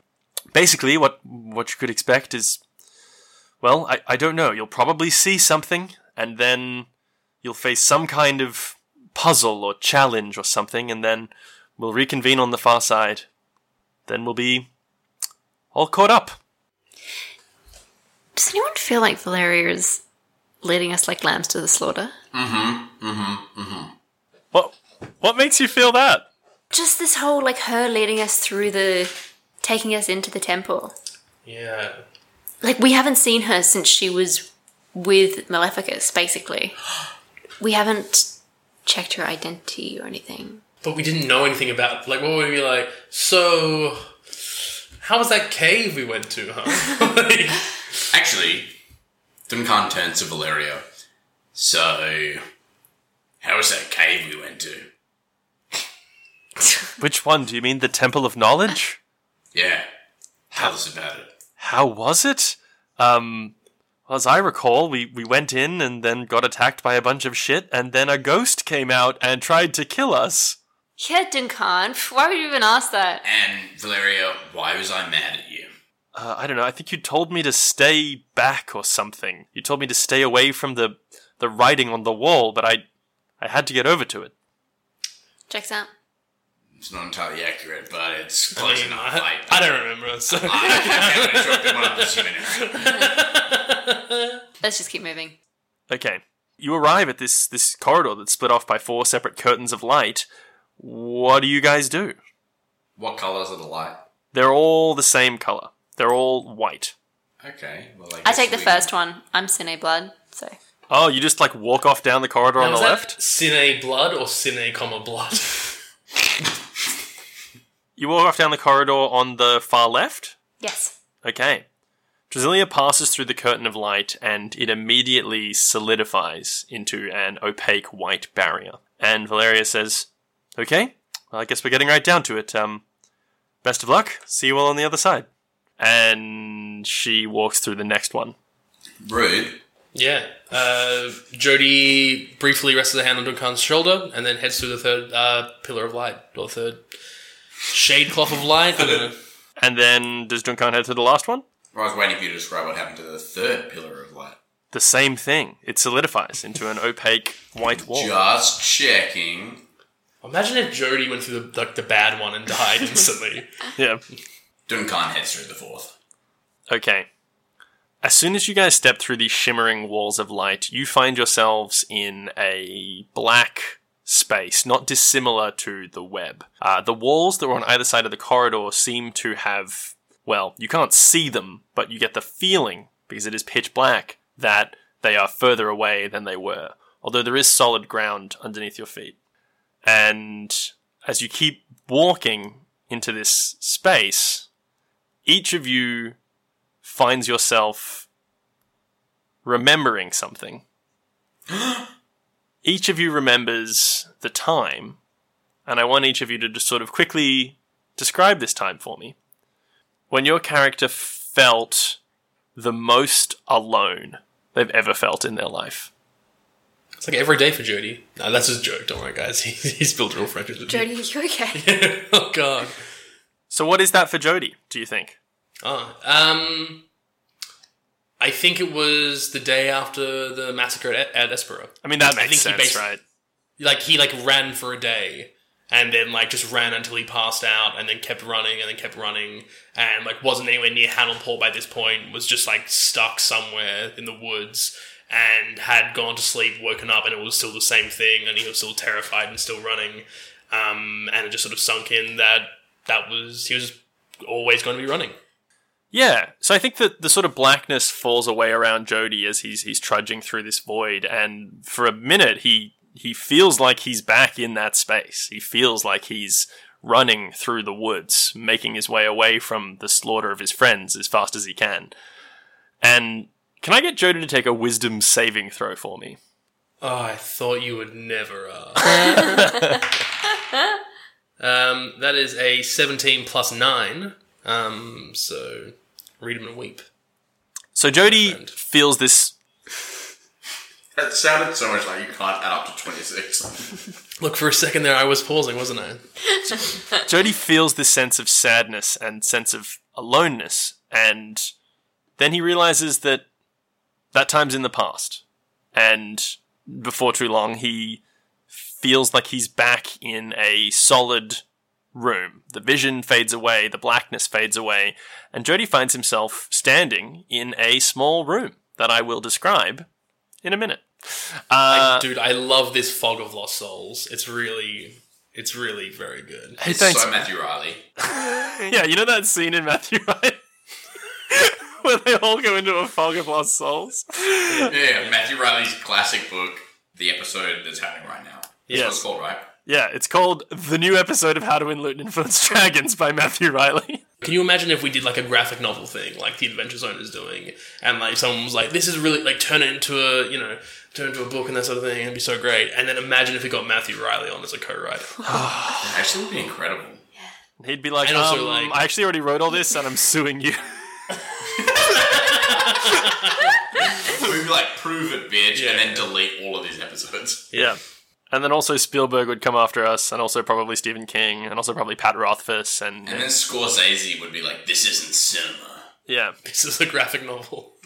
A: basically, what what you could expect is, well, I, I don't know. You'll probably see something, and then you'll face some kind of puzzle or challenge or something, and then we'll reconvene on the far side. Then we'll be all caught up.
E: Does anyone feel like Valeria is leading us like lambs to the slaughter? Mm-hmm, mm-hmm, mm-hmm.
A: What what makes you feel that?
E: Just this whole like her leading us through the taking us into the temple.
B: Yeah.
E: Like we haven't seen her since she was with Maleficus, basically. We haven't checked her identity or anything.
B: But we didn't know anything about like what would we be like, so how was that cave we went to, huh? Like,
C: Actually, Duncan turns to Valeria. So, how was that cave we went to?
A: Which one? Do you mean the Temple of Knowledge?
C: Yeah. Tell us about it.
A: How was it? Um, well, as I recall, we, we went in and then got attacked by a bunch of shit, and then a ghost came out and tried to kill us.
E: Yeah, Duncan. Why would you even ask that?
C: And Valerio, why was I mad at you?
A: Uh, I don't know. I think you told me to stay back or something. You told me to stay away from the the writing on the wall, but I I had to get over to it.
E: Checks out.
C: It's not entirely accurate, but it's
B: I,
C: close
B: mean,
C: enough.
B: I, I don't remember. So.
C: I can't interrupt one of the.
E: Let's just keep moving.
A: Okay. You arrive at this this corridor that's split off by four separate curtains of light. What do you guys do?
C: What colours are the light?
A: They're all the same color. They're all white.
C: Okay. Well, I,
E: I take the
C: we-
E: first one. I'm Cine Blood, so
A: Oh, you just like walk off down the corridor on the
B: was that
A: left?
B: Cine blood or Cine comma blood?
A: You walk off down the corridor on the far left?
E: yes.
A: Okay. Drasilia passes through the curtain of light and it immediately solidifies into an opaque white barrier. And Valeria says, Okay, well, I guess we're getting right down to it. Um, best of luck. See you all on the other side. And she walks through the next one.
C: Rude.
B: Yeah. Uh, Jody briefly rests her hand on Duncan's shoulder and then heads through the third uh, pillar of light or third shade cloth of light. I don't know.
A: And then does Duncan head to the last one?
C: I was waiting for you to describe what happened to the third pillar of light.
A: The same thing. It solidifies into an opaque white wall.
C: Just checking.
B: Imagine if Jody went through the, like the bad one and died instantly.
A: Yeah.
C: Duncan heads through the fourth.
A: Okay. As soon as you guys step through these shimmering walls of light, you find yourselves in a black space, not dissimilar to the web. Uh, the walls that were on either side of the corridor seem to have, well, you can't see them, but you get the feeling, because it is pitch black, that they are further away than they were, although there is solid ground underneath your feet. And as you keep walking into this space, each of you finds yourself remembering something. each of you remembers the time, and I want each of you to just sort of quickly describe this time for me. When your character felt the most alone they've ever felt in their life.
B: It's like every day for Jody. No, that's just a joke. Don't worry, guys. He, he's built real friendships with
E: Jody, are you okay?
B: oh God.
A: So, what is that for Jody, do you think?
B: Oh, um, I think it was the day after the massacre at, at Espero.
A: I mean, that
B: I
A: makes
B: think he
A: sense,
B: basi-
A: right?
B: Like he like ran for a day, and then like just ran until he passed out, and then kept running, and then kept running, and like wasn't anywhere near Hannelport by this point. Was just like stuck somewhere in the woods, and had gone to sleep, woken up, and it was still the same thing, and he was still terrified and still running, um, and it just sort of sunk in that that was he was always going to be running.
A: Yeah, so I think that the sort of blackness falls away around Jody as he's he's trudging through this void, and for a minute he he feels like he's back in that space. He feels like he's running through the woods, making his way away from the slaughter of his friends as fast as he can. And can I get Jody to take a wisdom saving throw for me?
B: Oh, I thought you would never ask. um, that is a 17 plus 9. Um, so read them and weep.
A: So Jody
B: Friend.
A: feels this
C: That sounded so much like you can't add up to 26.
B: Look, for a second there, I was pausing, wasn't I?
A: Jody feels this sense of sadness and sense of aloneness, and then he realizes that that time's in the past. And before too long, he feels like he's back in a solid room. The vision fades away, the blackness fades away, and Jody finds himself standing in a small room that I will describe in a minute. Uh,
B: Dude, I love this Fog of Lost Souls. It's really, it's really very good.
A: hey,
C: It's
A: thanks.
C: so Matthew Reilly.
A: Yeah, you know that scene in Matthew Reilly where they all go into a fog of lost souls.
C: Yeah, Matthew Reilly's classic book, the episode that's happening right now. That's what
A: Yes.
C: it's called, right?
A: Yeah, it's called the new episode of How to Win Loot and Influence Dragons by Matthew Reilly.
B: Can you imagine if we did like a graphic novel thing, like the Adventure Zone is doing, and like someone was like, "This is really like turn it into a you know turn it into a book and that sort of thing, it'd be so great." And then imagine if we got Matthew Reilly on as a co-writer.
C: It actually would be incredible.
A: He'd be like,
B: And also,
A: um,
B: like-
A: I actually already wrote all this and I'm suing you.
C: We'd be like, prove it, bitch,
B: Yeah.
C: and then delete all of these episodes.
A: yeah. And then also Spielberg would come after us, and also probably Stephen King, and also probably Pat Rothfuss, and
C: And then Scorsese would be like, this isn't cinema.
A: yeah,
B: This is a graphic novel.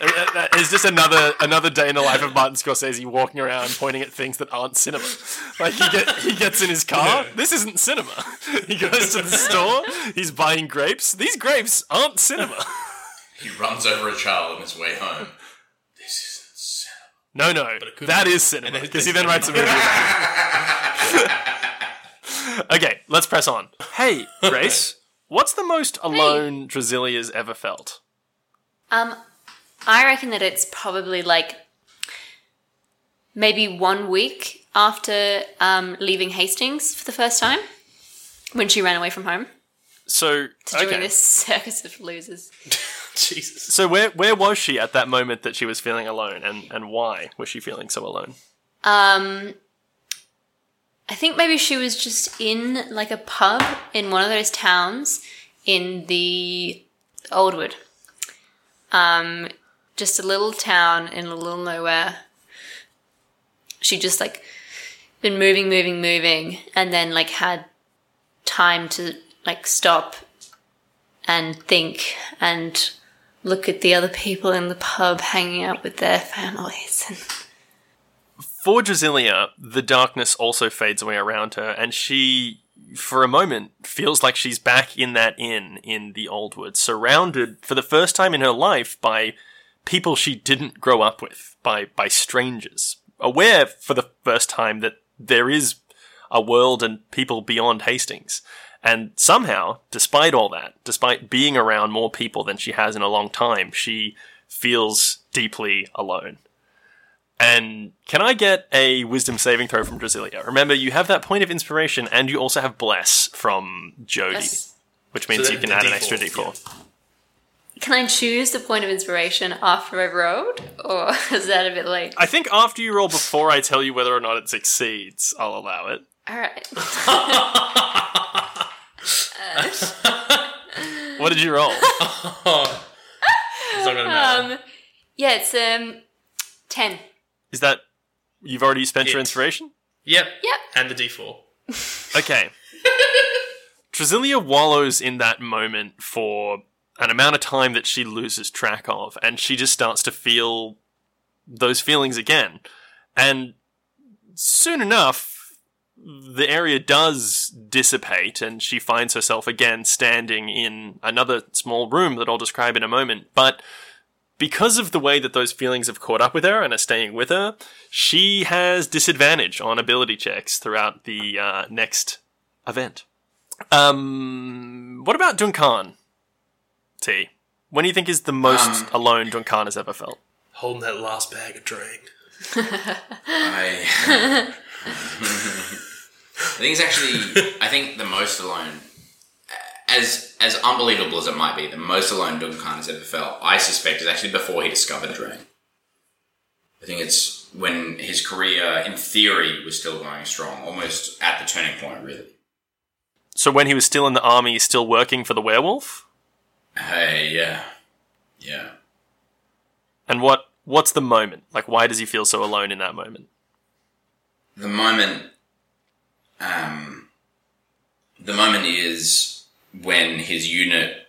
A: Uh, uh, it's just another another day in the life of Martin Scorsese walking around pointing at things that aren't cinema. Like he get he gets in his car. This isn't cinema. He goes to the store. He's buying grapes. These grapes aren't cinema.
C: He runs over a child on his way home. This isn't cinema.
A: No, no,
B: it could
A: that
B: be.
A: is cinema because he then writes a movie. okay, let's press on. Hey, Grace, what's the most alone Drasilia's ever felt?
E: Um, I reckon that it's probably like maybe one week after um, leaving Hastings for the first time when she ran away from home
A: So,
E: to join
A: okay.
E: this circus of losers.
B: Jesus.
A: So where where was she at that moment that she was feeling alone, and and why was she feeling so alone?
E: Um, I think maybe she was just in like a pub in one of those towns in the Oldwood. Um, just a little town in a little nowhere. She just like been moving, moving, moving, and then like had time to like stop and think and look at the other people in the pub hanging out with their families and
A: For Drasilia, the darkness also fades away around her, and she, for a moment, feels like she's back in that inn in the Old Wood, surrounded for the first time in her life by people she didn't grow up with, by by strangers, aware for the first time that there is a world and people beyond Hastings. And somehow, despite all that, despite being around more people than she has in a long time, she feels deeply alone. And can I get a wisdom saving throw from Drasilia? Remember, you have that point of inspiration, and you also have bless from Jody,
E: Yes.
A: which means
B: So
A: you can
B: the
A: add an
B: D4,
A: extra d4.
E: Can I choose the point of inspiration after I've rolled, or is that a bit late?
A: I think after you roll before I tell you whether or not it succeeds, I'll allow it.
E: All right.
A: What did you roll?
B: It's not gonna matter.
E: Um, yeah, it's um ten.
A: Is that you've already spent your
B: It.
A: inspiration?
B: yep.
E: Yep.
B: And the D4.
A: Okay. Drasilia wallows in that moment for an amount of time that she loses track of, and she just starts to feel those feelings again. And soon enough, the area does dissipate and she finds herself again standing in another small room that I'll describe in a moment. But because of the way that those feelings have caught up with her and are staying with her, she has disadvantage on ability checks throughout the uh, next event. Um, what about Duncan? T. When do you think is the most alone Duncan has ever felt?
B: Holding that last bag of drink.
C: I, I think it's actually. I think the most alone, as as unbelievable as it might be, the most alone Duncan has ever felt. I suspect is actually before he discovered Drain. I think it's when his career, in theory, was still going strong, almost at the turning point, really.
A: So when he was still in the army, still working for the werewolf?
C: Hey, yeah, yeah.
A: And what what's the moment? Like why does he feel so alone in that moment?
C: the moment um, the moment is when his unit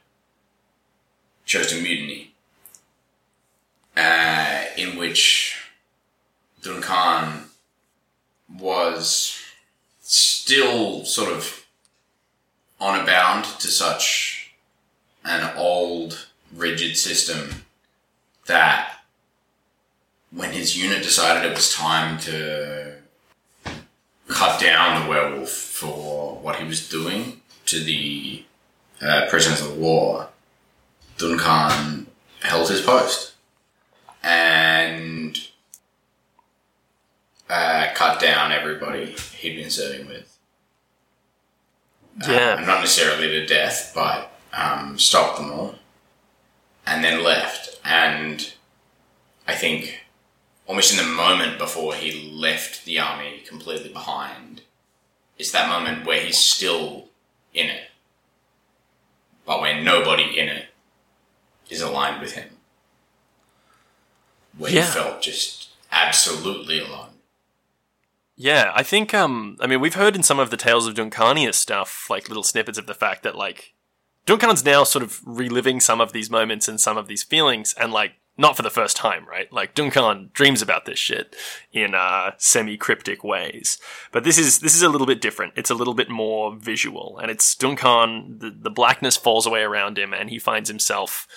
C: chose to mutiny uh, in which Duncan was still sort of on a bound to such an old rigid system that when his unit decided it was time to cut down the werewolf for what he was doing to the uh, prisoners of war, Duncan held his post and uh, cut down everybody he'd been serving with.
A: Yeah.
C: Uh, not necessarily to death, but um, stopped them all and then left. And I think almost in the moment before he left the army completely behind, it's that moment where he's still in it, but where nobody in it is aligned with him. Where
A: Yeah.
C: he felt just absolutely alone.
A: Yeah, I think um I mean we've heard in some of the Tales of Duncania stuff, like little snippets of the fact that like Duncan's now sort of reliving some of these moments and some of these feelings and like not for the first time, right? Like Duncan dreams about this shit in uh semi-cryptic ways. But this is this is a little bit different. It's a little bit more visual and it's Duncan the, the blackness falls away around him and he finds himself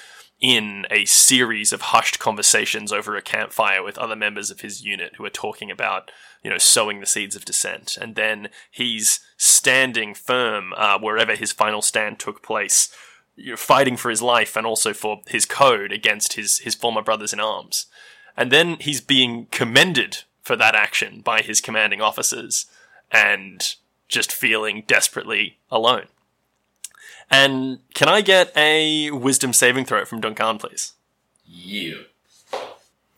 A: in a series of hushed conversations over a campfire with other members of his unit who are talking about, you know, sowing the seeds of dissent. And then he's standing firm uh, wherever his final stand took place, you know, fighting for his life and also for his code against his, his former brothers in arms. And then he's being commended for that action by his commanding officers and just feeling desperately alone. And can I get a wisdom saving throw from Duncan, please?
C: You.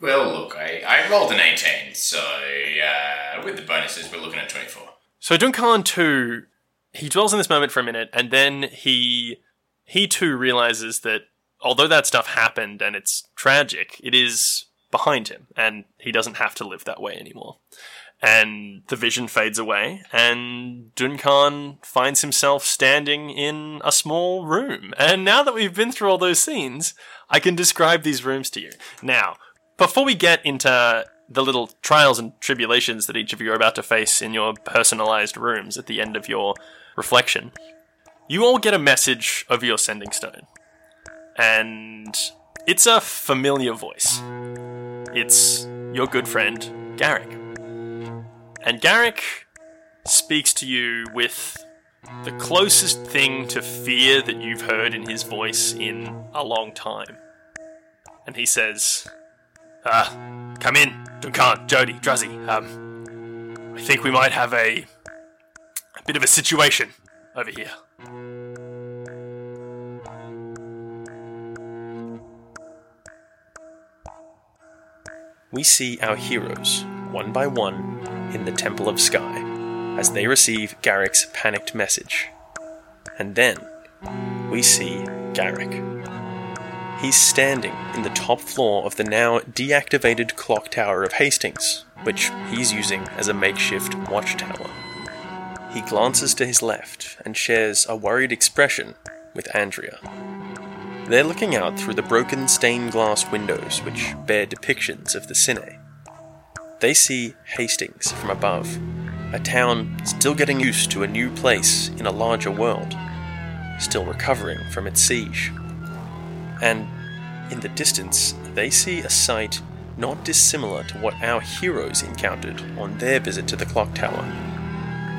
C: Well, look, I, I rolled an 18, so uh, with the bonuses, we're looking at 24.
A: So Duncan too, he dwells in this moment for a minute, and then he he too realizes that although that stuff happened and it's tragic, it is behind him, and he doesn't have to live that way anymore. And the vision fades away, and Duncan finds himself standing in a small room. And now that we've been through all those scenes, I can describe these rooms to you. Now, before we get into the little trials and tribulations that each of you are about to face in your personalized rooms at the end of your reflection, you all get a message over your sending stone. And it's a familiar voice. It's your good friend, Garrick. And Garrick speaks to you with the closest thing to fear that you've heard in his voice in a long time. And he says, Ah, come in, Duncan, Jody, Druzzy. Um, I think we might have a, a bit of a situation over here. We see our heroes, one by one, in the Temple of Sky, as they receive Garrick's panicked message. And then, we see Garrick. He's standing in the top floor of the now deactivated clock tower of Hastings, which he's using as a makeshift watchtower. He glances to his left and shares a worried expression with Andrea. They're looking out through the broken stained glass windows which bear depictions of the Cine. They see Hastings from above, A town still getting used to a new place in a larger world, still recovering from its siege. And in the distance, they see a sight not dissimilar to what our heroes encountered on their visit to the clock tower.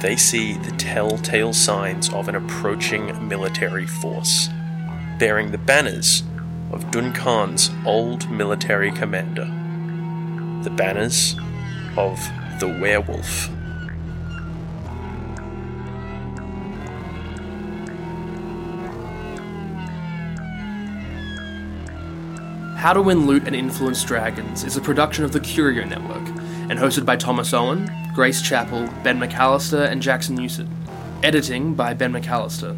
A: They see the telltale signs of an approaching military force, bearing the banners of Duncan's old military commander. The banners of the werewolf.
B: How to Win Loot and Influence Dragons is a production of the Curio Network and hosted by Thomas Owen, Grace Chapel, Ben McAllister, and Jackson Newson. Editing by Ben McAllister.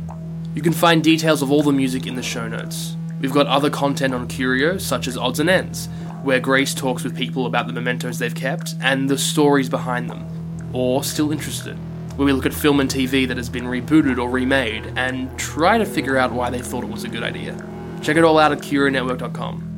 B: You can find details of all the music in the show notes. We've got other content on Curio, such as Odds and Ends, where Grace talks with people about the mementos they've kept and the stories behind them, or Still Interested, where we look at film and TV that has been rebooted or remade and try to figure out why they thought it was a good idea. Check it all out at CurioNetwork.com.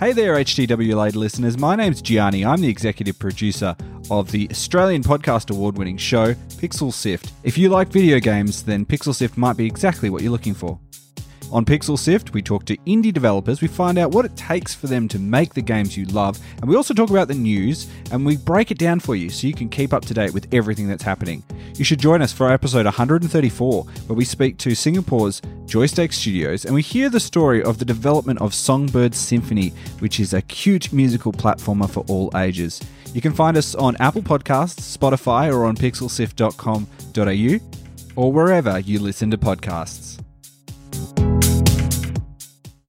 F: Hey there, HTW listeners. My name's Gianni. I'm the executive producer of the Australian Podcast Award winning show, Pixel Sift. If you like video games, then Pixel Sift might be exactly what you're looking for. On Pixel Sift, we talk to indie developers, we find out what it takes for them to make the games you love, and we also talk about the news and we break it down for you so you can keep up to date with everything that's happening. You should join us for episode 134, where we speak to Singapore's Joysteak Studios and we hear the story of the development of Songbird Symphony, which is a cute musical platformer for all ages. You can find us on Apple Podcasts, Spotify, or on pixelsift.com.au, or wherever you listen to podcasts.